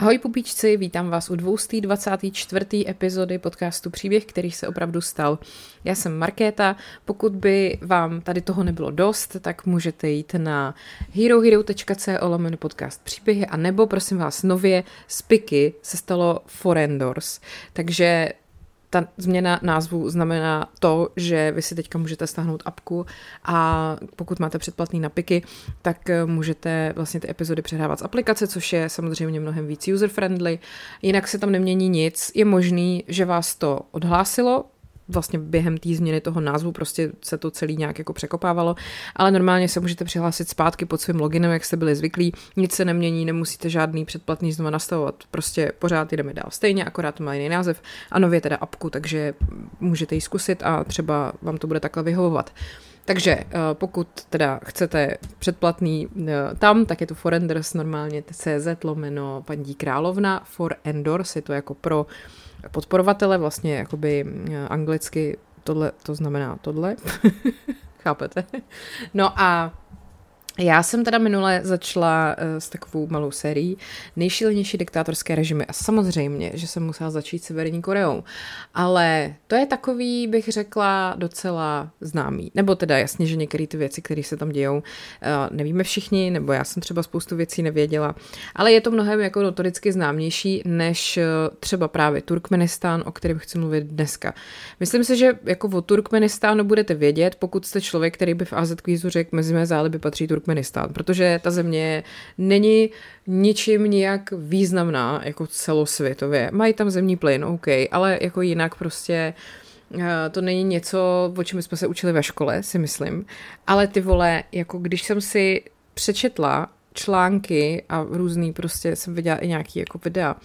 Ahoj pupíčci, vítám vás u 224. epizody podcastu Příběh, který se opravdu stal. Já jsem Markéta, pokud by vám tady toho nebylo dost, tak můžete jít na herohero.co lomeno podcast příběhy a nebo prosím vás nově z Piky se stalo Forendors, takže ta změna názvu znamená to, že vy si teďka můžete stáhnout apku a pokud máte předplatný napiky, tak eh, můžete vlastně ty epizody přehrávat z aplikace, což je samozřejmě mnohem víc user-friendly. Jinak se tam nemění nic. Je možný, že vás to odhlásilo, vlastně během té změny toho názvu prostě se to celý nějak jako překopávalo, ale normálně se můžete přihlásit zpátky pod svým loginem, jak jste byli zvyklí, nic se nemění, nemusíte žádný předplatný znova nastavovat, prostě pořád jdeme dál stejně, akorát má jiný název a nově teda apku, takže můžete ji zkusit a třeba vám to bude takhle vyhovovat. Takže eh, pokud teda chcete předplatný eh, tam, tak je to Forenders normálně CZ lomeno paní královna, For Endors, je to jako pro podporovatele, vlastně jakoby eh, anglicky tohle, to znamená tohle, chápete? No a já jsem teda minule začala uh, s takovou malou sérií nejšílenější diktátorské režimy a samozřejmě, že jsem musela začít Severní Koreou. Ale to je takový, bych řekla, docela známý. Nebo teda jasně, že některé ty věci, které se tam dějou, uh, nevíme všichni, nebo já jsem třeba spoustu věcí nevěděla, ale je to mnohem jako notoricky známější než uh, třeba právě Turkmenistán, o kterém chci mluvit dneska. Myslím si, že jako o Turkmenistánu budete vědět, pokud jste člověk, který by v AZ kvízu řekl, mezi mé záliby patří Turkmenistán Turkmenistán, protože ta země není ničím nijak významná jako celosvětově. Mají tam zemní plyn, OK, ale jako jinak prostě eh, to není něco, o čem jsme se učili ve škole, si myslím. Ale ty vole, jako když jsem si přečetla články a různý prostě jsem viděla i nějaký jako videa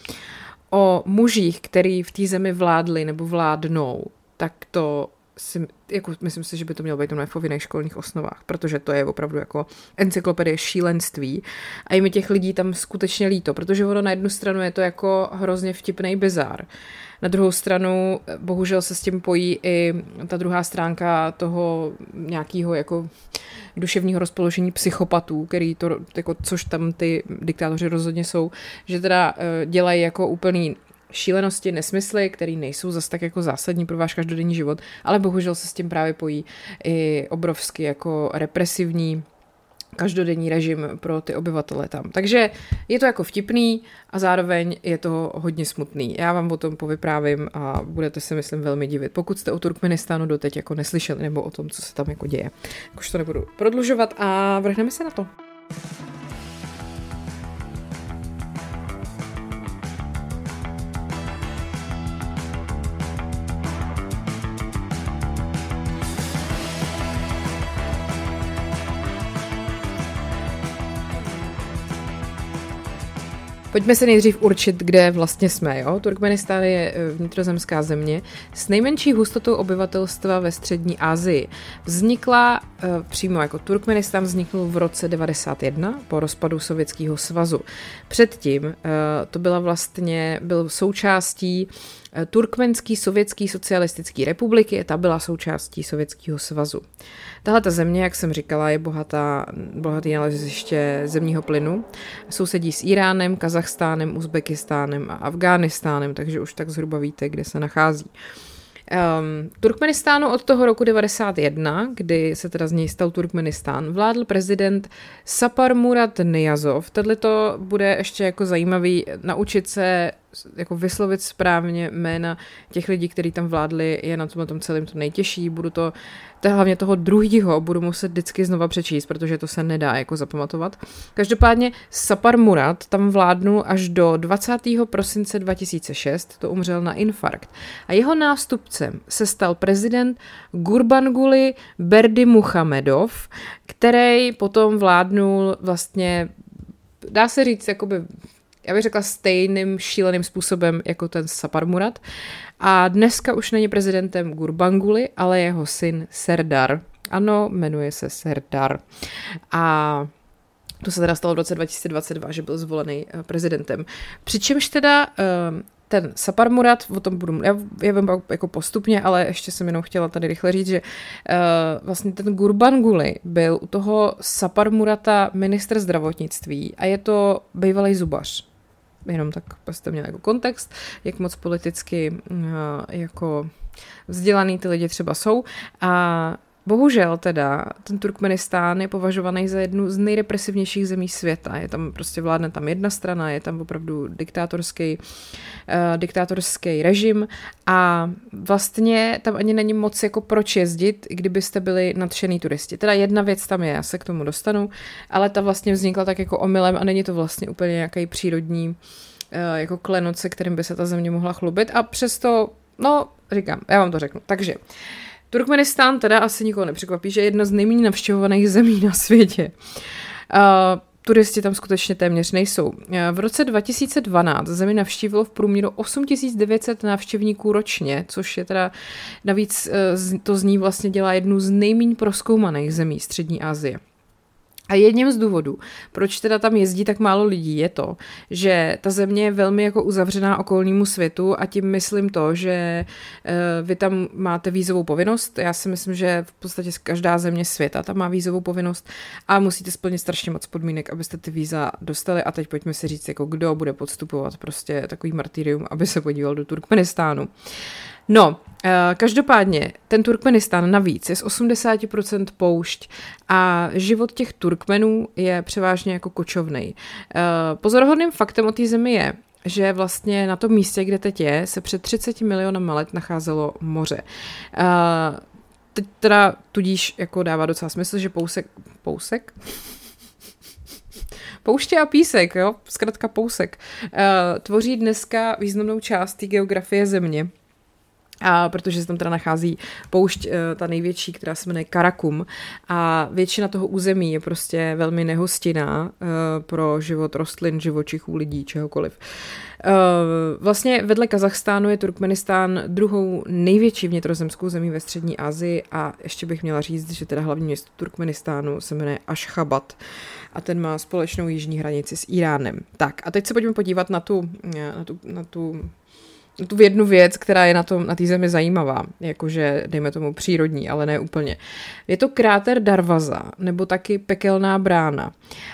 o mužích, který v té zemi vládli nebo vládnou, tak to si, jako, myslím si, že by to mělo být na povinných školních osnovách, protože to je opravdu jako encyklopedie šílenství a je mi těch lidí tam skutečně líto, protože ono na jednu stranu je to jako hrozně vtipný bizár. Na druhou stranu bohužel se s tím pojí i ta druhá stránka toho nějakého jako duševního rozpoložení psychopatů, který to, jako, což tam ty diktátoři rozhodně jsou, že teda eh, dělají jako úplný šílenosti, nesmysly, které nejsou zase tak jako zásadní pro váš každodenní život, ale bohužel se s tím právě pojí i obrovsky jako represivní každodenní režim pro ty obyvatele tam. Takže je to jako vtipný a zároveň je to hodně smutný. Já vám o tom povyprávím a budete se, myslím, velmi divit. Pokud jste o Turkmenistánu doteď jako neslyšeli nebo o tom, co se tam jako děje. Už to nebudu prodlužovat a vrhneme se na to. Pojďme se nejdřív určit, kde vlastně jsme. Jo? Turkmenistán je eh, vnitrozemská země s nejmenší hustotou obyvatelstva ve střední Asii. Vznikla eh, přímo jako Turkmenistán vzniknul v roce 91 po rozpadu Sovětského svazu. Předtím eh, to byla vlastně, byl součástí Turkmenský sovětský socialistický republiky, ta byla součástí Sovětského svazu. Tahle ta země, jak jsem říkala, je bohatá, bohatý naleziště zemního plynu. Sousedí s Iránem, Kazachstánem, Uzbekistánem a Afghánistánem, takže už tak zhruba víte, kde se nachází. Um, Turkmenistánu od toho roku 91, kdy se teda z něj stal Turkmenistán, vládl prezident Sapar Murad Niyazov. Tohle to bude ještě jako zajímavý naučit se jako vyslovit správně jména těch lidí, kteří tam vládli, je na tom, tom celém to nejtěžší. Budu to, to hlavně toho druhého budu muset vždycky znova přečíst, protože to se nedá jako zapamatovat. Každopádně Sapar Murad tam vládnul až do 20. prosince 2006, to umřel na infarkt. A jeho nástupcem se stal prezident Gurbanguly Berdy Muhamedov, který potom vládnul vlastně dá se říct, jakoby já bych řekla stejným šíleným způsobem jako ten Sapar Murad. A dneska už není prezidentem Gurbanguly, ale jeho syn Serdar. Ano, jmenuje se Serdar. A to se teda stalo v roce 2022, že byl zvolený eh, prezidentem. Přičemž teda ehm, ten Sapar Murad, o tom budu, já, já vím jako postupně, ale ještě jsem jenom chtěla tady rychle říct, že uh, vlastně ten Gurbanguly byl u toho Sapar Murata minister zdravotnictví a je to bývalý zubař. Jenom tak jste měli jako kontext, jak moc politicky jako vzdělaný ty lidi třeba jsou. A Bohužel teda ten Turkmenistán je považovaný za jednu z nejrepresivnějších zemí světa. Je tam prostě vládne tam jedna strana, je tam opravdu diktátorský, uh, diktátorský režim a vlastně tam ani není moc jako proč jezdit, kdybyste byli nadšený turisti. Teda jedna věc tam je, já se k tomu dostanu, ale ta vlastně vznikla tak jako omylem a není to vlastně úplně nějaký přírodní uh, jako klenot, se kterým by se ta země mohla chlubit a přesto, no říkám, já vám to řeknu. Takže uh, Turkmenistán teda asi nikoho nepřekvapí, že je jedna z nejméně navštěvovaných zemí na světě. Uh, turisti tam skutečně téměř nejsou. V roce 2012 zemi navštívilo v průměru 8900 návštěvníků ročně, což je teda navíc e, to z ní vlastně dělá jednu z nejméně proskoumaných zemí Střední Asie. A jedním z důvodů, proč teda tam jezdí tak málo lidí, je to, že ta země je velmi jako uzavřená okolnímu světu a tím myslím to, že uh, vy tam máte vízovou povinnost. Já si myslím, že v podstatě každá země světa tam má vízovou povinnost a musíte splnit strašně moc podmínek, abyste ty víza dostali. A teď pojďme si říct, jako kdo bude podstupovat prostě takový martyrium, aby se podíval do Turkmenistánu. No, eh, každopádně ten Turkmenistán navíc je z 80% poušť a život těch Turkmenů je převážně jako kočovný. Eh, pozoruhodným faktem o té zemi je, že vlastně na tom místě, kde teď je, se před 30 milionama let nacházelo moře. Eh, teď teda tudíž jako dává docela smysl, že pousek, pousek? Pouště a písek, jo, zkrátka pousek, tvoří dneska významnou část té geografie země a protože se tam teda nachází poušť, eh, ta největší, která se jmenuje Karakum a většina toho území je prostě velmi nehostinná eh, pro život rostlin, živočichů, lidí, čehokoliv. Eh, vlastně vedle Kazachstánu je Turkmenistán druhou největší vnitrozemskou zemí ve střední Asii a ještě bych měla říct, že teda hlavní město Turkmenistánu se jmenuje Ashgabat a ten má společnou jižní hranici s Iránem. Tak a teď se pojďme podívat na tu, na tu, na tu tu jednu věc, která je na tom na té zemi zajímavá, jakože dejme tomu přírodní, ale ne úplně. Je to kráter Darvaza, nebo taky pekelná brána.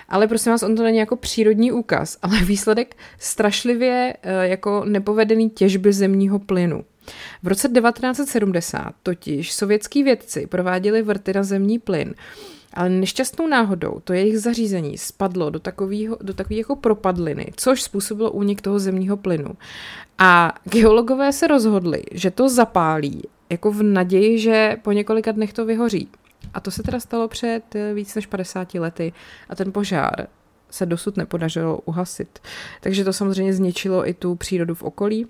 Ale prosím vás, on to není jako přírodní úkaz, ale výsledek strašlivě eh, jako nepovedený těžby zemního plynu. V roce 1970 totiž sovětský vědci prováděli vrty na zemní plyn, ale nešťastnou náhodou to jejich zařízení spadlo do takového do takové jako propadliny, což způsobilo únik toho zemního plynu. A geologové se rozhodli, že to zapálí, jako v naději, že po několika dnech to vyhoří. A to se teda stalo před eh, víc než 50 lety a ten požár se dosud nepodařilo uhasit. Takže to samozřejmě zničilo i tu přírodu v okolí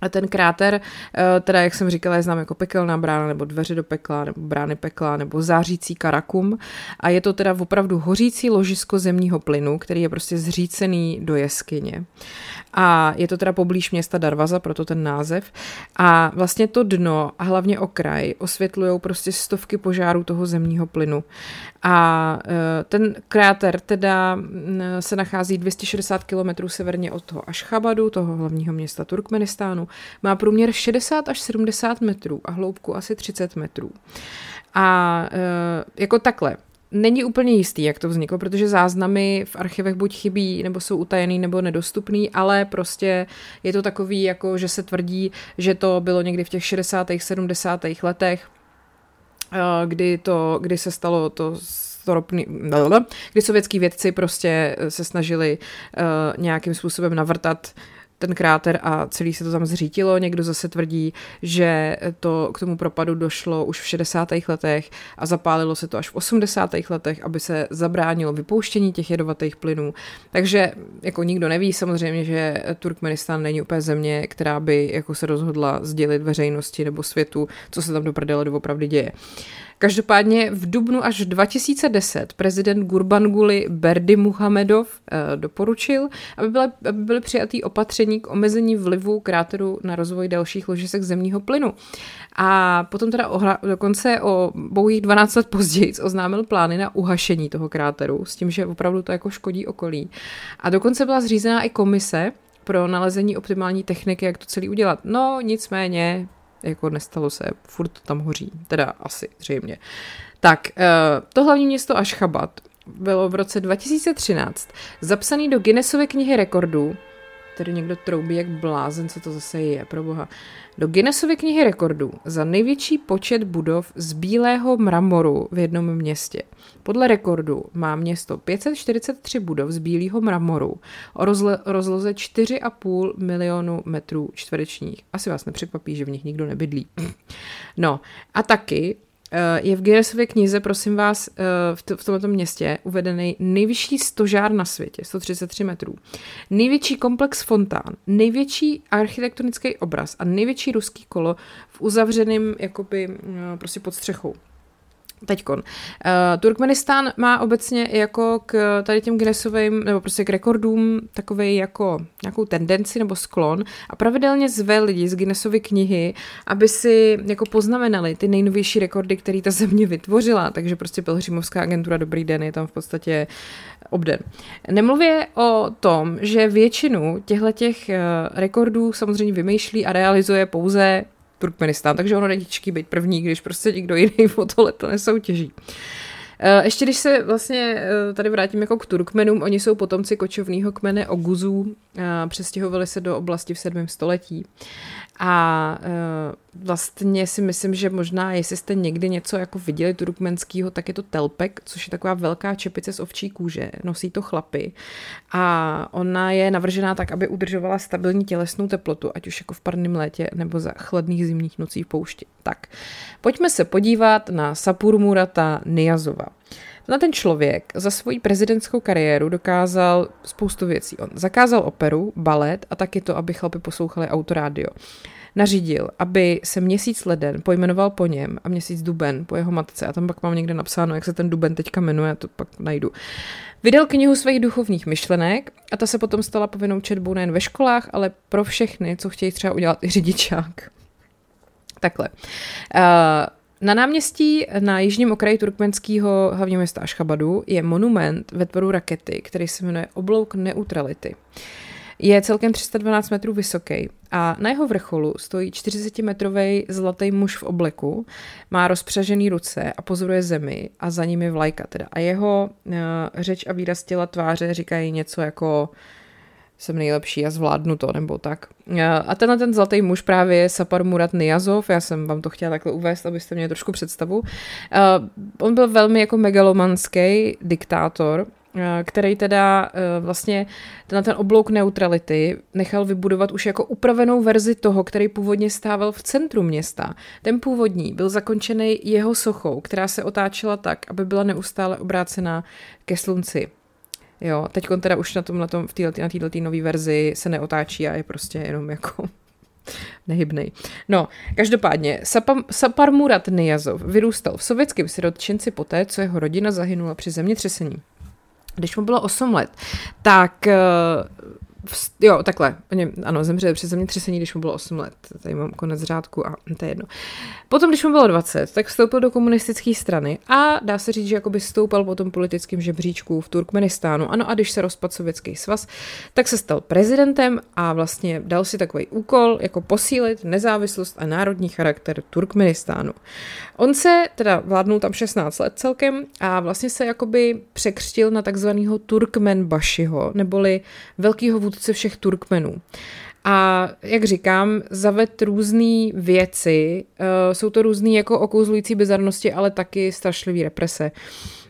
a ten kráter, eh, teda jak jsem říkala, je znám jako pekelná brána, nebo dveře do pekla, nebo brány pekla, nebo zářící karakum. A je to teda opravdu hořící ložisko zemního plynu, který je prostě zřícený do jeskyně. A je to teda poblíž města Darvaza, proto ten název. A vlastně to dno a hlavně okraj osvětlují prostě stovky požárů toho zemního plynu. A e, ten kráter teda se nachází 260 km severně od toho Ašchabadu, toho hlavního města Turkmenistánu. Má průměr 60 až 70 metrů a hloubku asi 30 metrů. A e, jako takhle, Není úplně jistý, jak to vzniklo, protože záznamy v archivech buď chybí, nebo jsou utajený, nebo nedostupný, ale prostě je to takový, jako že se tvrdí, že to bylo někdy v těch 60. 70. letech, eh, kdy, to, kdy se stalo to kdy sovětský vědci prostě se snažili nějakým způsobem navrtat ten kráter a celý se to tam zřítilo. Někdo zase tvrdí, že to k tomu propadu došlo už v 60. letech a zapálilo se to až v 80. letech, aby se zabránilo vypouštění těch jedovatých plynů. Takže jako nikdo neví samozřejmě, že Turkmenistán není úplně země, která by jako se rozhodla sdělit veřejnosti nebo světu, co se tam do prdele doopravdy děje. Každopádně v dubnu až 2010 prezident Gurbanguly Berdy Muhamedov eh, doporučil, aby, byly, aby byly přijatý opatření k omezení vlivu kráteru na rozvoj dalších ložisek zemního plynu. A potom teda ohra, dokonce o bouhých 12 let později oznámil plány na uhašení toho kráteru, s tím, že opravdu to jako škodí okolí. A dokonce byla zřízená i komise, pro nalezení optimální techniky, jak to celý udělat. No, nicméně jako nestalo se, furt to tam hoří, teda asi zřejmě. Tak, eh, to hlavní město Ashgabat bylo v roce 2013 zapsaný do Guinnessovy knihy rekordů tady někdo troubí jak blázen, co to zase je, pro boha. Do Guinnessovy knihy rekordů za největší počet budov z bílého mramoru v jednom městě. Podle rekordu má město 543 budov z bílého mramoru o rozle, rozloze 4,5 milionu metrů čtverečních. Asi vás nepřekvapí, že v nich nikdo nebydlí. No a taky je v Guinnessově knize, prosím vás, eh, v, v tomto městě uvedený nejvyšší stožár na světě, 133 metrů, největší komplex fontán, největší architektonický obraz a největší ruský kolo v uzavřeném jakoby eh, prostě pod střechou. Teďkon. Uh, Turkmenistán má obecně jako k tady těm Guinnessovým, nebo prostě k rekordům takový jako nějakou tendenci nebo sklon a pravidelně zve lidi z Guinnessovy knihy, aby si jako poznamenali ty nejnovější rekordy, které ta země vytvořila, takže prostě Pelhřimovská agentura Dobrý den je tam v podstatě obden. Nemluvě o tom, že většinu těchto těch rekordů samozřejmě vymýšlí a realizuje pouze Turkmenistán, takže ono není těžký být první, když prostě nikdo jiný o to leto nesoutěží. Eh, ještě když se vlastně eh, tady vrátím jako k Turkmenům, oni jsou potomci kočovného kmene Oguzů, eh, přestěhovali se do oblasti v 7. století a vlastně si myslím, že možná, jestli jste někdy něco jako viděli turkmenského, tak je to telpek, což je taková velká čepice z ovčí kůže. Nosí to chlapy a ona je navržená tak, aby udržovala stabilní tělesnou teplotu, ať už jako v parném létě nebo za chladných zimních nocí v poušti. Tak, pojďme se podívat na Sapurmurata Niazova. Na ten člověk za svoji prezidentskou kariéru dokázal spoustu věcí. On zakázal operu, balet a taky to, aby chlapi poslouchali autorádio nařídil, aby se měsíc leden pojmenoval po něm a měsíc duben po jeho matce. A tam pak mám někde napsáno, jak se ten duben teďka jmenuje, to pak najdu. Vydal knihu svých duchovních myšlenek a ta se potom stala povinnou četbou nejen ve školách, ale pro všechny, co chtějí třeba udělat i řidičák. Takhle. Uh, na náměstí na jižním okraji turkmenského hlavního města Ašchabadu je monument ve tvaru rakety, který se jmenuje Oblouk neutrality. Je celkem 312 metrů vysoký a na jeho vrcholu stojí 40-metrový zlatý muž v obleku, má rozpřažený ruce a pozoruje zemi a za ním je vlajka teda. A jeho uh, řeč a výraz těla tváře říkají něco jako jsem nejlepší a zvládnu to, nebo tak. A tenhle ten zlatý muž právě je Sapar Murat Niyazov, já jsem vám to chtěla takhle uvést, abyste měli trošku představu. On byl velmi jako megalomanský diktátor, který teda vlastně na ten oblouk neutrality nechal vybudovat už jako upravenou verzi toho, který původně stával v centru města. Ten původní byl zakončený jeho sochou, která se otáčela tak, aby byla neustále obrácená ke slunci. Jo, teď teda už na tomhle v této, na této nové verzi se neotáčí a je prostě jenom jako nehybnej. No, každopádně, Sapar Murat Niyazov vyrůstal v sovětském sirotčenci poté, co jeho rodina zahynula při zemětřesení když mu bylo 8 let, tak eh, jo, takhle, oni, ano, zemřel při zemětřesení, když mu bylo 8 let, tady mám konec řádku a to je jedno. Potom, když mu bylo 20, tak vstoupil do komunistické strany a dá se říct, že jakoby stoupal po tom politickém žebříčku v Turkmenistánu. Ano, a když se rozpadl Sovětský svaz, tak se stal prezidentem a vlastně dal si takový úkol, jako posílit nezávislost a národní charakter Turkmenistánu. On se teda vládnul tam 16 let celkem a vlastně se jakoby překřtil na takzvaného Turkmenbašiho, neboli velkýho vůdce všech Turkmenů. A jak říkám, zaved různé věci, uh, jsou to různé jako okouzlující bizarnosti, ale taky strašlivý represe.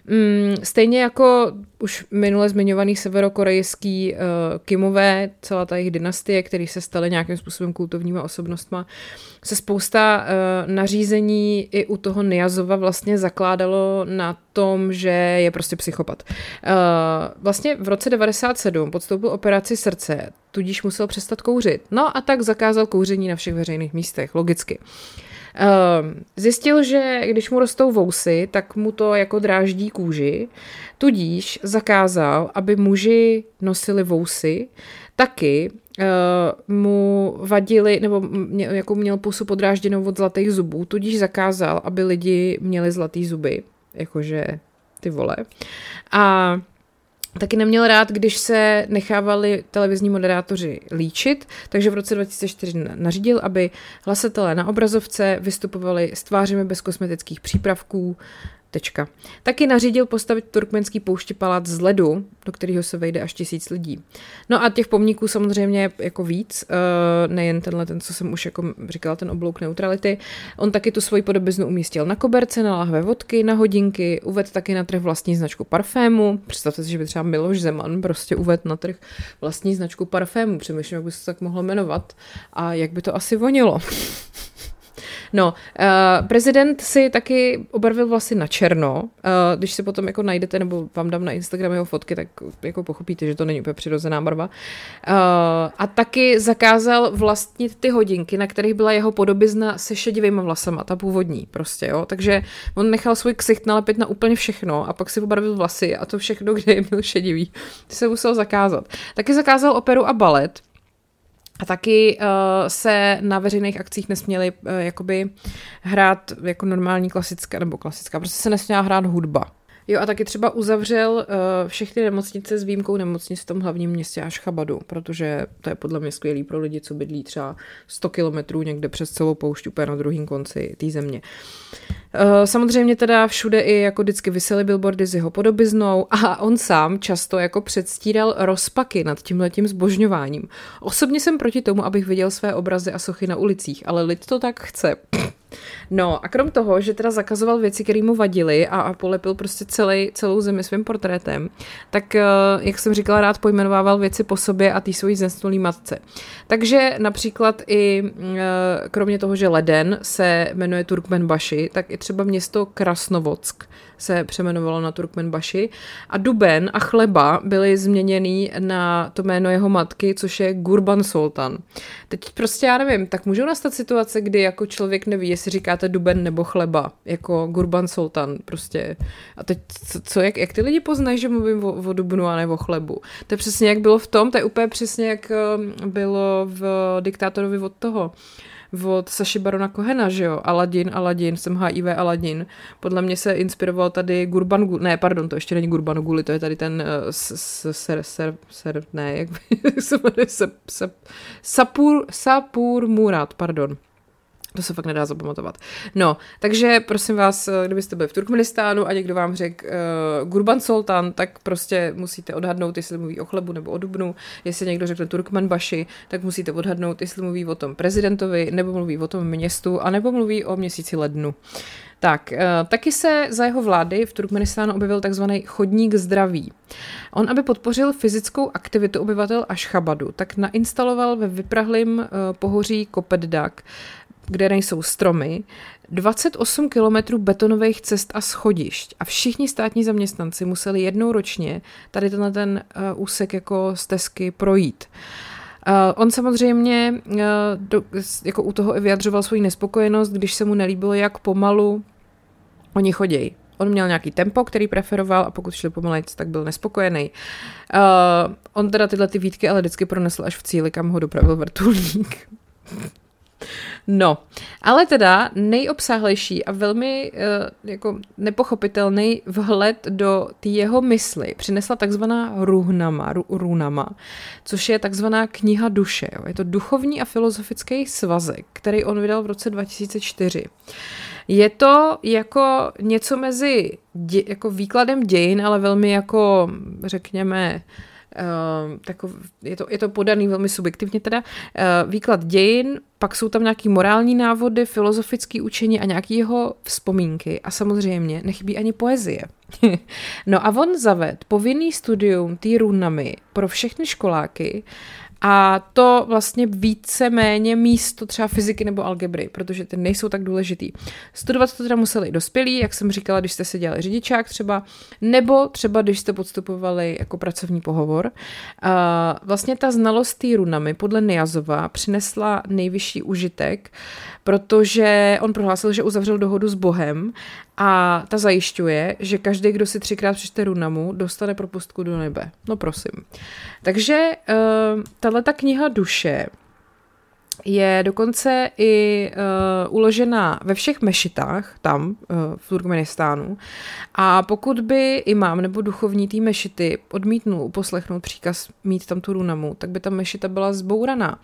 Mm, stejně jako už minule zmiňovaný severokorejský uh, Kimové, celá ta jejich dynastie, který se staly nějakým způsobem kultovníma osobnostma, se spousta uh, nařízení i u toho Niazova vlastně zakládalo na tom, že je prostě psychopat. Uh, vlastně v roce 97 podstoupil operaci srdce, tudíž musel přestat kouřit. No a tak zakázal kouření na všech veřejných místech, logicky. Uh, zjistil, že když mu rostou vousy, tak mu to jako dráždí kůži, tudíž zakázal, aby muži nosili vousy, taky uh, mu vadili, nebo mě, jako měl pusu podrážděnou od zlatých zubů, tudíž zakázal, aby lidi měli zlatý zuby, jakože ty vole. A Taky neměl rád, když se nechávali televizní moderátoři líčit, takže v roce 2004 nařídil, aby hlasatelé na obrazovce vystupovali s tvářemi bez kosmetických přípravků Tečka. Taky nařídil postavit turkmenský poušti palác z ledu, do kterého se vejde až tisíc lidí. No a těch pomníků samozřejmě jako víc, uh, nejen tenhle, ten, co jsem už jako říkala, ten oblouk neutrality. On taky tu svoji podobiznu umístil na koberce, na lahve vodky, na hodinky, uvedl taky na trh vlastní značku parfému. Představte si, že by třeba Miloš Zeman prostě uvedl na trh vlastní značku parfému. Přemýšlím, jak by se to tak mohlo jmenovat a jak by to asi vonilo. No, uh, prezident si taky obarvil vlasy na černo. Uh, když si potom jako najdete, nebo vám dám na Instagram jeho fotky, tak jako pochopíte, že to není úplně přirozená barva. Uh, a taky zakázal vlastnit ty hodinky, na kterých byla jeho podobizna se šedivými vlasama, ta původní prostě, jo. Takže on nechal svůj ksicht nalepit na úplně všechno a pak si obarvil vlasy a to všechno, kde byl šedivý, se musel zakázat. Taky zakázal operu a balet, a taky uh, se na veřejných akcích nesměly uh, jakoby hrát jako normální klasická, nebo klasická, prostě se nesměla hrát hudba. Jo a taky třeba uzavřel uh, všechny nemocnice s výjimkou nemocnic v tom hlavním městě Ašchabadu, protože to je podle mě skvělý pro lidi, co bydlí třeba 100 kilometrů někde přes celou poušť úplně na druhém konci té země. Uh, samozřejmě teda všude i jako vždycky vysely billboardy s jeho podobiznou a on sám často jako předstíral rozpaky nad tímhletím zbožňováním. Osobně jsem proti tomu, abych viděl své obrazy a sochy na ulicích, ale lid to tak chce. No a krom toho, že teda zakazoval věci, které mu vadily a, a polepil prostě celý, celou zemi svým portrétem, tak, eh, jak jsem říkala, rád pojmenovával věci po sobě a tý svojí znesnulý matce. Takže například i eh, kromě toho, že leden se jmenuje Turkmenbaši, tak i třeba město Krasnovodsk se přeměnovalo na Turkmenbaši a duben a chleba byly změněný na to jméno jeho matky, což je Gurban Sultan. Teď prostě já nevím, tak můžou nastat situace, kdy jako člověk neví, jestli říkáte duben nebo chleba, jako Gurban Sultan prostě. A teď co, co jak, jak ty lidi poznají, že mluvím o, o dubnu a nebo chlebu? To je přesně jak bylo v tom, to je úplně přesně jak eh, bylo v diktátorovi od toho od Saši Barona Kohena, že jo? Aladin, Aladin, jsem HIV Aladin. Podle mě se inspiroval tady Gurban Guli, ne, pardon, to ještě není Gurban Guli, to je tady ten uh, ser, ser, ser, ne, jak se jmenuje, Sapur, Sapur Murat, pardon. To se fakt nedá zapamatovat. No, takže prosím vás, kdybyste byli v Turkmenistánu a někdo vám řekl uh, Gurban Sultan, tak prostě musíte odhadnout, jestli mluví o chlebu nebo o dubnu. Jestli někdo řekne Turkmenbaši, tak musíte odhadnout, jestli mluví o tom prezidentovi, nebo mluví o tom městu, a nebo mluví o měsíci lednu. Tak, uh, taky se za jeho vlády v Turkmenistánu objevil takzvaný chodník zdraví. On, aby podpořil fyzickou aktivitu obyvatel Ašchabadu, tak nainstaloval ve vyprahlém pohoří Kopeddak kde nejsou stromy, 28 kilometrů betonových cest a schodišť a všichni státní zaměstnanci museli jednou ročně tady tenhle ten uh, úsek jako stezky projít. Uh, on samozřejmě uh, do, jako u toho vyjadřoval svoji nespokojenost, když se mu nelíbilo, jak pomalu oni chodějí. On měl nějaký tempo, který preferoval a pokud šli pomalejc, tak byl nespokojený. Uh, on teda tyhle ty výtky ale vždycky pronesl až v cíli, kam ho dopravil vrtulník. No, ale teda nejobsáhlejší a velmi uh, jako nepochopitelný vhled do jeho mysli přinesla takzvaná ruhnama, ru, runama, což je takzvaná kniha duše. Jo. Je to duchovní a filozofický svazek, který on vydal v roce 2004. Je to jako něco mezi dě, jako výkladem dějin, ale velmi jako, řekněme, Uh, takov, je, to, je to podaný velmi subjektivně teda, uh, výklad dějin, pak jsou tam nějaký morální návody, filozofické učení a nějaký jeho vzpomínky a samozřejmě nechybí ani poezie. no a on zaved povinný studium té runami pro všechny školáky a to vlastně více méně místo třeba fyziky nebo algebry, protože ty nejsou tak důležitý. Studovat to teda museli dospělí, jak jsem říkala, když jste se dělali řidičák třeba, nebo třeba když jste podstupovali jako pracovní pohovor. A vlastně ta znalost té runami podle Niazova přinesla nejvyšší užitek, protože on prohlásil, že uzavřel dohodu s Bohem a ta zajišťuje, že každý, kdo si třikrát přečte runamu, dostane propustku do nebe. No prosím. Takže uh, tahle ta kniha duše je dokonce i uh, uložena ve všech mešitách tam uh, v Turkmenistánu a pokud by imám nebo duchovní té mešity odmítnul uposlechnout příkaz mít tam tu runamu, tak by ta mešita byla zbouraná.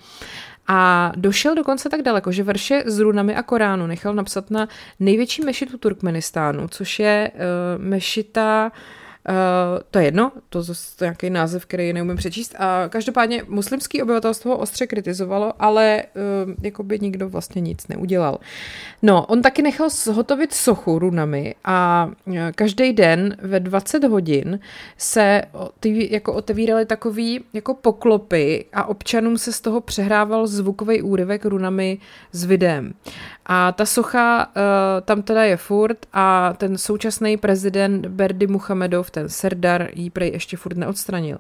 A došel dokonce tak daleko, že verše s runami a Koránu nechal napsat na největší mešitu Turkmenistánu, což je uh, mešita uh, Uh, to je jedno, to je nějaký název, který neumím přečíst. A každopádně muslimský obyvatelstvo ho ostře kritizovalo, ale uh, jako by nikdo vlastně nic neudělal. No, on taky nechal zhotovit sochu runami a uh, každý den ve 20 hodin se ty, jako otevíraly takový jako poklopy a občanům se z toho přehrával zvukový úryvek runami s videem. A ta socha uh, tam teda je furt a ten současný prezident Berdy Muhamedov, ten Serdar, ji prej ještě furt neodstranil.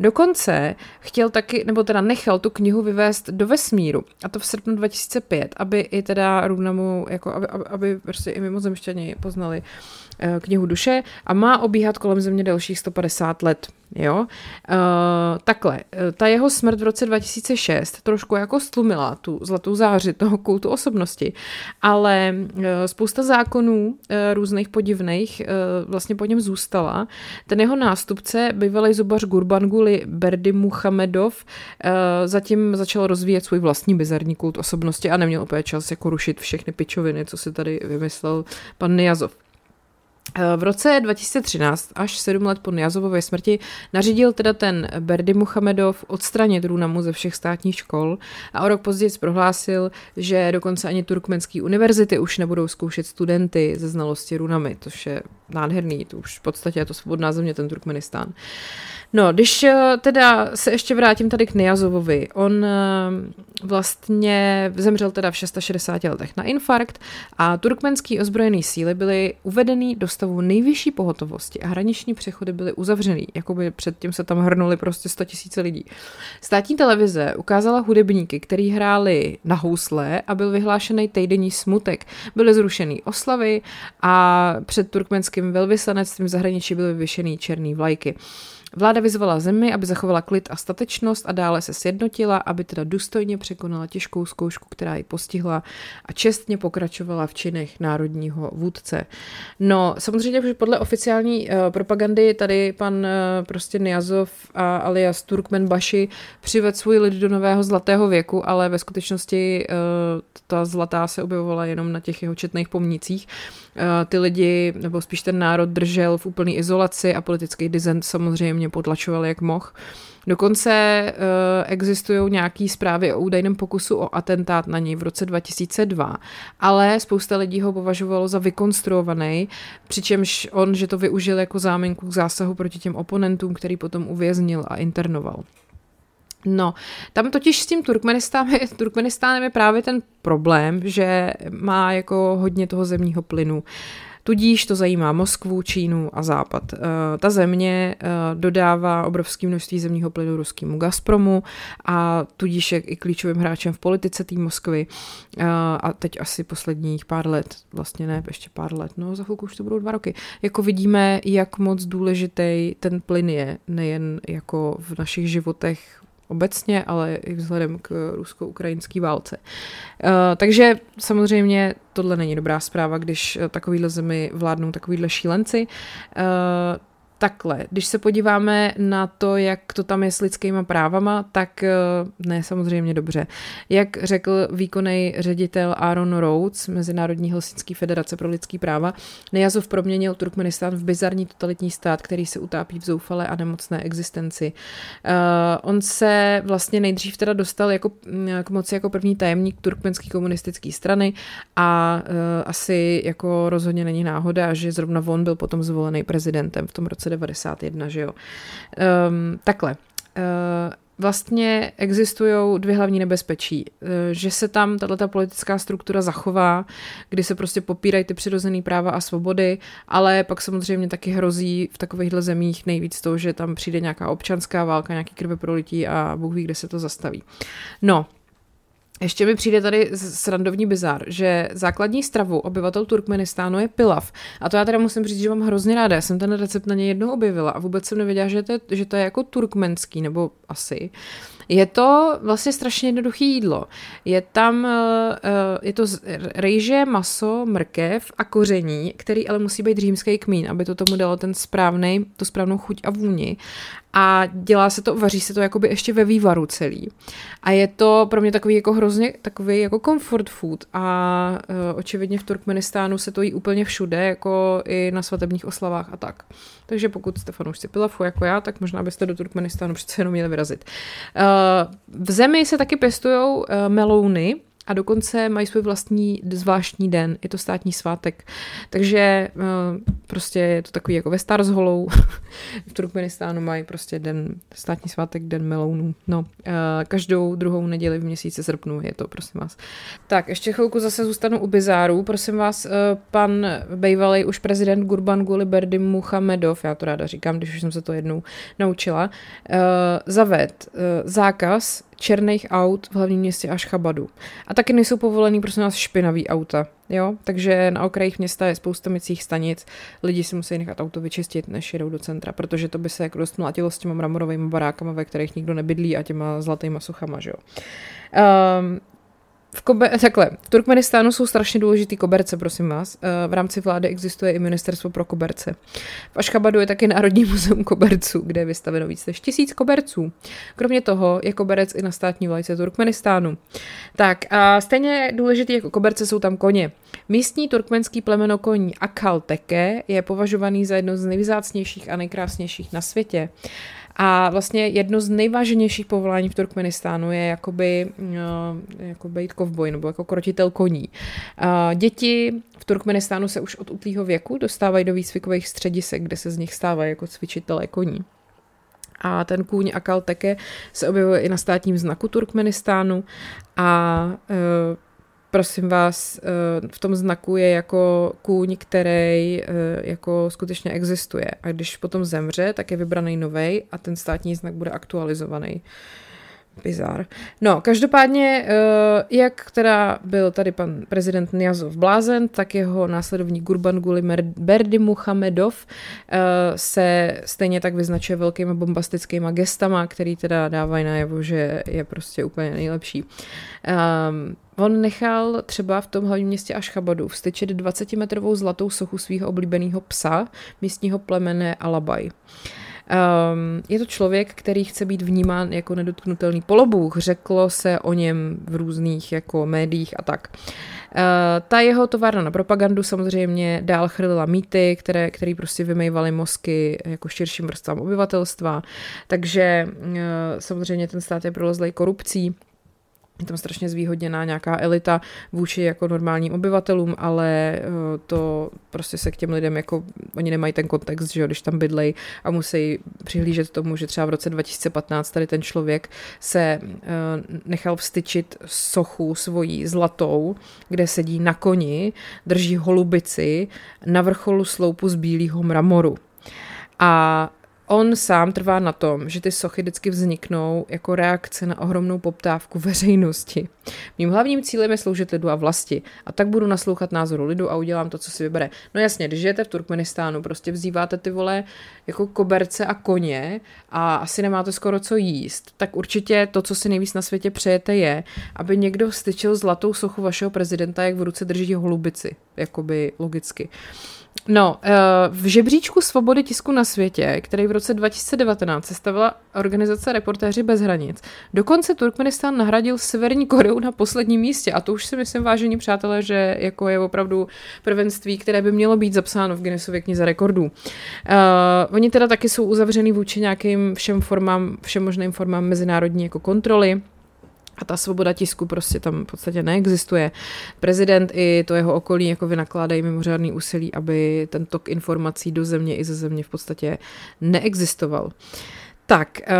Dokonce chtěl taky, nebo teda nechal tu knihu vyvést do vesmíru, a to v srpnu 2005, aby i teda Runamu, jako aby, aby, aby prostě i mimozemšťani poznali uh, knihu duše a má obíhat kolem země dalších 150 let. Jo? Uh, takhle, eh, ta jeho smrt v roce 2006 trošku jako stlumila tu zlatou záři toho kultu osobnosti, ale spousta zákonů různých podivných vlastně po něm zůstala. Ten jeho nástupce, bývalý zubař Gurbanguly Berdy Muhamedov, uh, zatím začal rozvíjet svůj vlastní bizarní kult osobnosti a neměl opět čas jako rušit všechny pičoviny, co si tady vymyslel pan Niazov. V roce 2013, až sedm let po Niazovově smrti, nařídil teda ten Berdy Muhamedov odstranit Runamu ze všech státních škol a o rok později prohlásil, že dokonce ani turkmenské univerzity už nebudou zkoušet studenty ze znalosti Runamy, což je nádherný, to už v podstatě je to svobodná země, ten Turkmenistán. No, když eh, teda se ještě vrátím tady k Niazovovi, on eh, vlastně zemřel teda v 660 letech na infarkt a turkmenský ozbrojený síly byly uvedeny do stavu nejvyšší pohotovosti a hraniční přechody byly uzavřený, jakoby předtím se tam hrnuli prostě 100 tisíce lidí. Státní televize ukázala hudebníky, kteří hráli na housle a byl vyhlášený týdenní smutek. Byly zrušený oslavy a před turkmenským velvyslanectvím zahraničí byly vyvěšený černý vlajky. Vláda vyzvala zemi, aby zachovala klid a statečnost a dále se sjednotila, aby teda důstojně překonala těžkou zkoušku, která ji postihla a čestně pokračovala v činech národního vůdce. No, samozřejmě, že podle oficiální uh, propagandy tady pan uh, prostě Niazov a alias Turkmen Baši přived svůj lid do nového zlatého věku, ale ve skutečnosti uh, ta zlatá se objevovala jenom na těch jeho četných pomnících. Ty lidi, nebo spíš ten národ držel v úplné izolaci a politický dizent samozřejmě mě potlačoval jak mohl. Dokonce uh, existují nějaké zprávy o údajném pokusu o atentát na něj v roce 2002, ale spousta lidí ho považovalo za vykonstruovaný, přičemž on, že to využil jako záminku k zásahu proti těm oponentům, který potom uvěznil a internoval. No, tam totiž s tím Turkmenistánem, je právě ten problém, že má jako hodně toho zemního plynu. Tudíž to zajímá Moskvu, Čínu a Západ. Eh, ta země eh, dodává obrovské množství zemního plynu ruskému Gazpromu a tudíž je i klíčovým hráčem v politice té Moskvy. Eh, a teď asi posledních pár let, vlastně ne, ještě pár let, no za chvilku už to budou dva roky. Jako vidíme, jak moc důležitý ten plyn je, nejen jako v našich životech obecně, ale i vzhledem k rusko-ukrajinské válce. Uh, takže samozřejmě tohle není dobrá zpráva, když takovýhle zemi vládnou takovýhle šílenci. Takhle, když se podíváme na to, jak to tam je s lidskýma právama, tak eh, ne samozřejmě dobře. Jak řekl výkonný ředitel Aaron Rhodes, Mezinárodní helsinský federace pro lidský práva, Nejazov proměnil Turkmenistán v bizarní totalitní stát, který se utápí v zoufalé a nemocné existenci. Uh, on se vlastně nejdřív teda dostal jako, mm, k moci jako první tajemník turkmenské komunistické strany a uh, asi jako rozhodně není náhoda, že zrovna on byl potom zvolený prezidentem v tom roce 91, že jo. Um, takhle. Uh, vlastně existují dvě hlavní nebezpečí. Eh, že se tam tato politická struktura zachová, kdy se prostě popírají ty přirozené práva a svobody, ale pak samozřejmě taky hrozí v takovýchhle zemích nejvíc to, že tam přijde nějaká občanská válka, nějaký krve prolití a Bůh ví, kde se to zastaví. No, ještě mi přijde tady srandovní bizar, že základní stravu obyvatel Turkmenistánu je pilav. A to já teda musím říct, že mám hrozně ráda. Já jsem ten recept na něj jednou objevila a vůbec jsem nevěděla, že to je, že to je jako turkmenský, nebo asi. Je to vlastně strašně jednoduché jídlo. Je tam, je to rejže, maso, mrkev a koření, který ale musí být římský kmín, aby to tomu dalo ten správný, tu správnou chuť a vůni a dělá se to, vaří se to jakoby ještě ve vývaru celý. A je to pro mě takový jako hrozně takový jako comfort food a uh, očividně v Turkmenistánu se to jí úplně všude, jako i na svatebních oslavách a tak. Takže pokud jste fanoušci pilafu jako já, tak možná byste do Turkmenistánu přece jenom měli vyrazit. Uh, v zemi se taky pěstují uh, melouny, a dokonce mají svůj vlastní zvláštní den, je to státní svátek. Takže eh, prostě je to takový jako ve Star s holou. v Turkmenistánu mají prostě den, státní svátek, den melounů. No, eh, každou druhou neděli v měsíci srpnu je to, prosím vás. Tak, ještě chvilku zase zůstanu u bizáru. Prosím vás, eh, pan bývalý už prezident Gurban Berdy Muhamedov, já to ráda říkám, když už jsem se to jednou naučila, zaved zákaz černých aut v hlavním městě Ašchabadu. A taky nejsou povolený, prosím nás, špinavý auta. Jo? Takže na okrajích města je spousta mycích stanic, lidi si musí nechat auto vyčistit, než jedou do centra, protože to by se jako dost mlátilo s těma mramorovými barákama, ve kterých nikdo nebydlí a těma zlatýma suchama. Že jo? Um, v, Kobe, takhle, v Turkmenistánu jsou strašně důležitý koberce, prosím vás. Eh, v rámci vlády existuje i ministerstvo pro koberce. V Aškabadu je taky Národní muzeum koberců, kde je vystaveno více než tisíc koberců. Kromě toho je koberec i na státní vlajce Turkmenistánu. Tak a stejně důležitý jako koberce jsou tam koně. Místní turkmenský plemeno koní Akal Teke je považovaný za jedno z nejvzácnějších a nejkrásnějších na světě. A vlastně jedno z nejváženějších povolání v Turkmenistánu je jakoby, uh, jako být kovboj nebo jako krotitel koní. Uh, děti v Turkmenistánu se už od útlýho věku dostávají do výcvikových středisek, kde se z nich stávají jako cvičitelé koní. A ten kůň Akal Teke se objevuje i na státním znaku Turkmenistánu a uh, prosím vás, eh, v tom znaku je jako kůň, který eh, jako skutečně existuje. A když potom zemře, tak je vybraný novej a ten státní znak bude aktualizovaný. Bizar. No, každopádně, eh, jak teda byl tady pan prezident Niazov blázen, tak jeho následovník Gurbanguly Berdy Muhamedov se stejně tak vyznačuje velkými bombastickými gestama, který teda dávají najevo, že je prostě úplně nejlepší. Um, On nechal třeba v tom hlavním městě Ašchabadu vstyčit 20-metrovou zlatou sochu svého oblíbeného psa, místního plemene Alabaj. Um, je to člověk, který chce být vnímán jako nedotknutelný polobůh. Řeklo se o něm v různých jako médiích a tak. Uh, ta jeho továrna na propagandu samozřejmě dál chrlila mýty, které, které prostě vymejvaly mozky jako širším vrstvám obyvatelstva. Takže uh, samozřejmě ten stát je prolezlej korupcí je tam strašně zvýhodněná nějaká elita vůči jako normálním obyvatelům, ale eh, to prostě se k těm lidem jako, oni nemají ten kontext, že jo, když tam bydlej a musí přihlížet tomu, že třeba v roce 2015 tady ten člověk se eh, nechal vstyčit sochu svojí zlatou, kde sedí na koni, drží holubici na vrcholu sloupu z bílého mramoru. A On sám trvá na tom, že ty sochy vždycky vzniknou jako reakce na ohromnou poptávku veřejnosti. Mým hlavním cílem je sloužit lidu a vlasti a tak budu naslouchat názoru lidu a udělám to, co si vybere. No jasně, když žijete v Turkmenistánu, prostě vzýváte ty vole jako koberce a koně a asi nemáte skoro co jíst, tak určitě to, co si nejvíc na světě přejete, je, aby někdo styčil zlatou sochu vašeho prezidenta, jak v ruce drží holubici, jakoby logicky. No, eh, v žebříčku svobody tisku na světě, který v roce 2019 sestavila organizace Reportéři bez hranic, dokonce Turkmenistán nahradil Severní Koreu na posledním místě. A to už si myslím, vážení přátelé, že jako je opravdu prvenství, které by mělo být zapsáno v Guinnessově knize rekordů. Uh, oni teda taky jsou uzavřený vůči nějakým všem formám, všem možným formám mezinárodní jako kontroly. A ta svoboda tisku prostě tam v podstatě neexistuje. Prezident i to jeho okolí jako vynakládají mimořádný úsilí, aby ten tok informací do země i ze země v podstatě neexistoval. Tak, uh,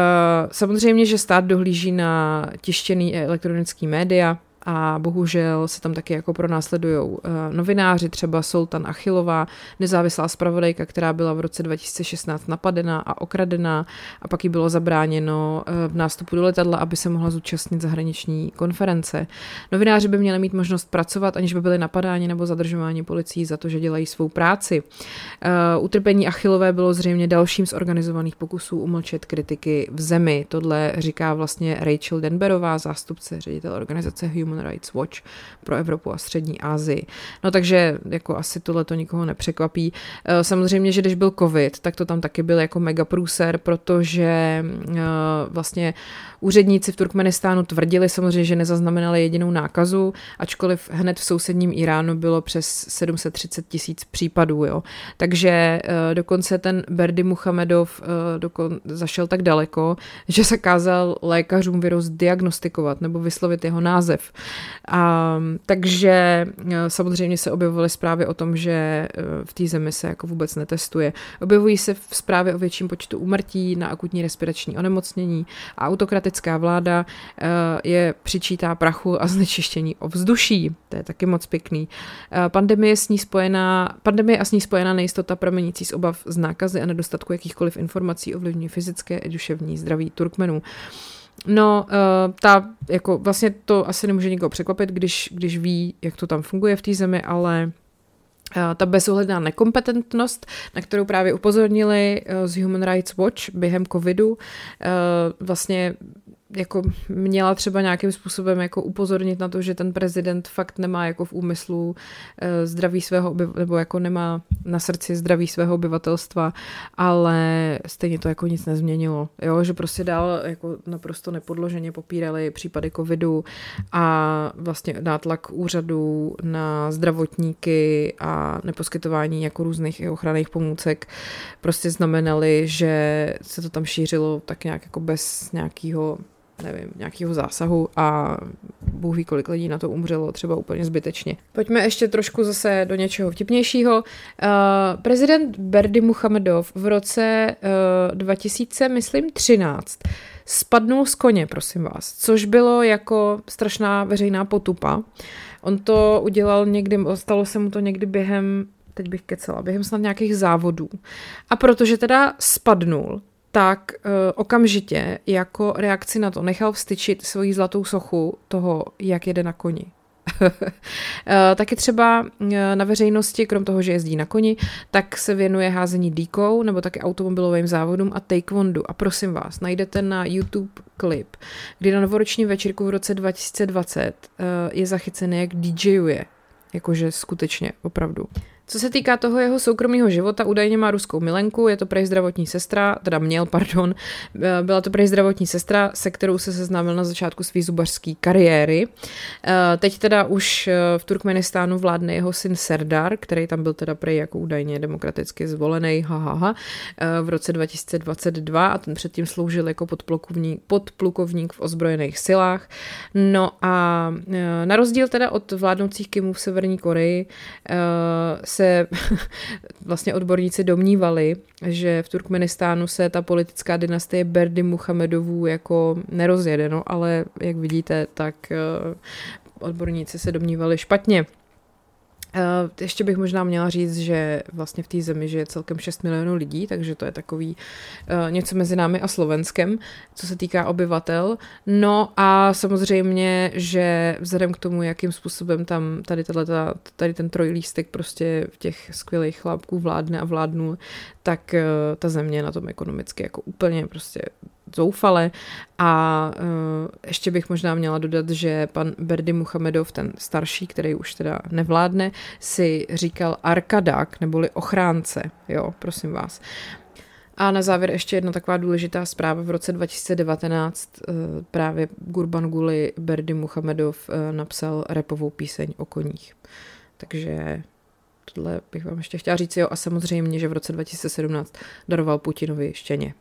samozřejmě, že stát dohlíží na tištěný elektronický média, a bohužel se tam taky jako pronásledují novináři, třeba Sultan Achilová, nezávislá zpravodajka, která byla v roce 2016 napadená a okradená a pak jí bylo zabráněno v nástupu do letadla, aby se mohla zúčastnit zahraniční konference. Novináři by měli mít možnost pracovat, aniž by byli napadáni nebo zadržováni policií za to, že dělají svou práci. Uh, utrpení Achillové bylo zřejmě dalším z organizovaných pokusů umlčet kritiky v zemi. Tohle říká vlastně Rachel Denberová, zástupce ředitel organizace Human Rights Watch pro Evropu a střední Asii. No takže jako asi tohle to nikoho nepřekvapí. Uh, samozřejmě, že když byl covid, tak to tam taky byl jako mega průser, protože uh, vlastně úředníci v Turkmenistánu tvrdili samozřejmě, že nezaznamenali jedinou nákazu, ačkoliv hned v sousedním Iránu bylo přes 730 tisíc případů. Jo. Takže uh, dokonce ten Berdy Muhamedov uh, dokon, zašel tak daleko, že zakázal lékařům virus diagnostikovat nebo vyslovit jeho název. A, takže uh, samozřejmě se objevovaly zprávy o tom, že uh, v té zemi se jako vůbec netestuje. Objevují se v zprávy o větším počtu úmrtí na akutní respirační onemocnění a autokratická vláda uh, je přičítá prachu a znečištění ovzduší. To je taky moc pěkný. Pandemie, s ní spojená, pandemie a s ní spojená nejistota pramenící z obav z nákazy a nedostatku jakýchkoliv informací ovlivňují fyzické i duševní zdraví Turkmenů. No, uh, ta, jako vlastně to asi nemůže nikoho překvapit, když, když ví, jak to tam funguje v té zemi, ale ta bezohledná nekompetentnost, na kterou právě upozornili z Human Rights Watch během covidu, vlastně jako měla třeba nějakým způsobem jako upozornit na to, že ten prezident fakt nemá jako v úmyslu uh, zdraví svého nebo jako nemá na srdci zdraví svého obyvatelstva, ale stejně to jako nic nezměnilo. Jo, že prostě dál jako naprosto nepodloženě popírali případy covidu a vlastně nátlak úřadů na zdravotníky a neposkytování jako různých ochranných pomůcek prostě znamenali, že se to tam šířilo tak nějak jako bez nějakého nevím, nějakého zásahu a Bůh ví, kolik lidí na to umřelo, třeba úplně zbytečně. Pojďme ještě trošku zase do něčeho vtipnějšího. Uh, prezident Berdy Muhamedov v roce uh, 2000, myslím, 13 spadnul z koně, prosím vás, což bylo jako strašná veřejná potupa. On to udělal někdy, stalo se mu to někdy během teď bych kecela, během snad nějakých závodů. A protože teda spadnul, tak uh, okamžitě jako reakci na to nechal vstyčit svoji zlatou sochu toho, jak jede na koni. Eh, taky třeba eh, na veřejnosti, krom toho, že jezdí na koni, tak se věnuje házení díkou nebo taky automobilovým závodům a taekwondu. A prosím vás, najdete na YouTube klip, kdy na novoroční večírku v roce 2020 je zachycený, jak DJuje. Jakože skutečně, opravdu. Co se týká toho jeho soukromého života, údajně má ruskou milenku, je to prej zdravotní sestra, teda měl, pardon, eh, byla to prej zdravotní sestra, se kterou se seznámil na začátku své zubařské kariéry. Eh, teď teda už eh, v Turkmenistánu vládne jeho syn Serdar, který tam byl teda prej jako údajně demokraticky zvolený, hahaha, v roce 2022 a ten předtím sloužil jako podplukovník, podplukovník v ozbrojených silách. No a na rozdíl teda od vládnoucích Kimů v Severní Koreji se vlastně odborníci domnívali, že v Turkmenistánu se ta politická dynastie Berdy Muhamedovů jako nerozjede, no ale jak vidíte, tak eh, odborníci se domnívali špatně. Uh, ještě bych možná měla říct, že vlastně v té zemi žije celkem 6 milionů lidí, takže to je takový uh, něco mezi námi a Slovenskem, co se týká obyvatel. No a samozřejmě, že vzhledem k tomu, jakým způsobem tam tady, tato, tady ten trojlístek prostě v těch skvělých chlapků vládne a vládnul, tak uh, ta země na tom ekonomicky jako úplně prostě zoufale. A uh, ještě bych možná měla dodat, že pan Berdy Muhamedov, ten starší, který už teda nevládne, si říkal Arkadak, neboli ochránce, jo, prosím vás. A na závěr ještě jedna taková důležitá zpráva. V roce 2019 uh, právě Gurban Guli Berdy Muhamedov uh, napsal repovou píseň o koních. Takže tohle bych vám ještě chtěla říct, jo, a samozřejmě, že v roce 2017 daroval Putinovi štěně.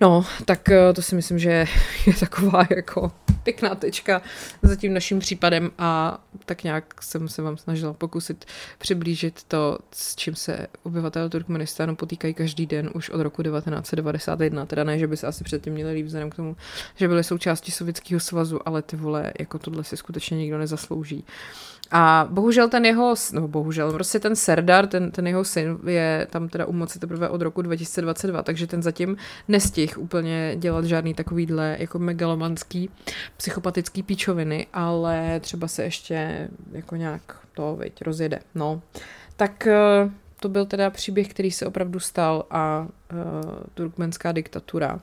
No, tak eh, to si myslím, že je taková jako pěkná tečka za tím naším případem a tak nějak jsem se vám snažila pokusit přiblížit to, s čím se obyvatel Turkmenistánu potýkají každý den už od roku 1991. Teda ne, že by se asi předtím měli líp vzhledem k tomu, že byly součástí Sovětského svazu, ale ty vole, jako tohle si skutečně nikdo nezaslouží. A bohužel ten jeho, no bohužel, prostě ten Serdar, ten, ten jeho syn je tam teda u moci teprve od roku 2022, takže ten zatím nestih úplně dělat žádný takovýhle jako megalomanský psychopatický píčoviny, ale třeba se ještě jako nějak to, veď, rozjede. No, tak eh, to byl teda příběh, který se opravdu stal a uh, turkmenská diktatura.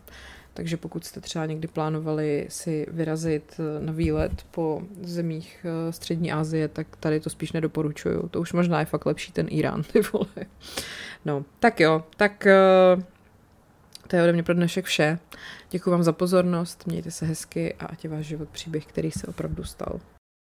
Takže pokud jste třeba někdy plánovali si vyrazit eh, na výlet po zemích eh, střední Asie, tak tady to spíš nedoporučuju. To už možná je fakt lepší ten Irán, ty vole. No, tak jo, tak eh, to je ode mě pro dnešek vše. Děkuji vám za pozornost, mějte se hezky a ať je váš život příběh, který se opravdu stal.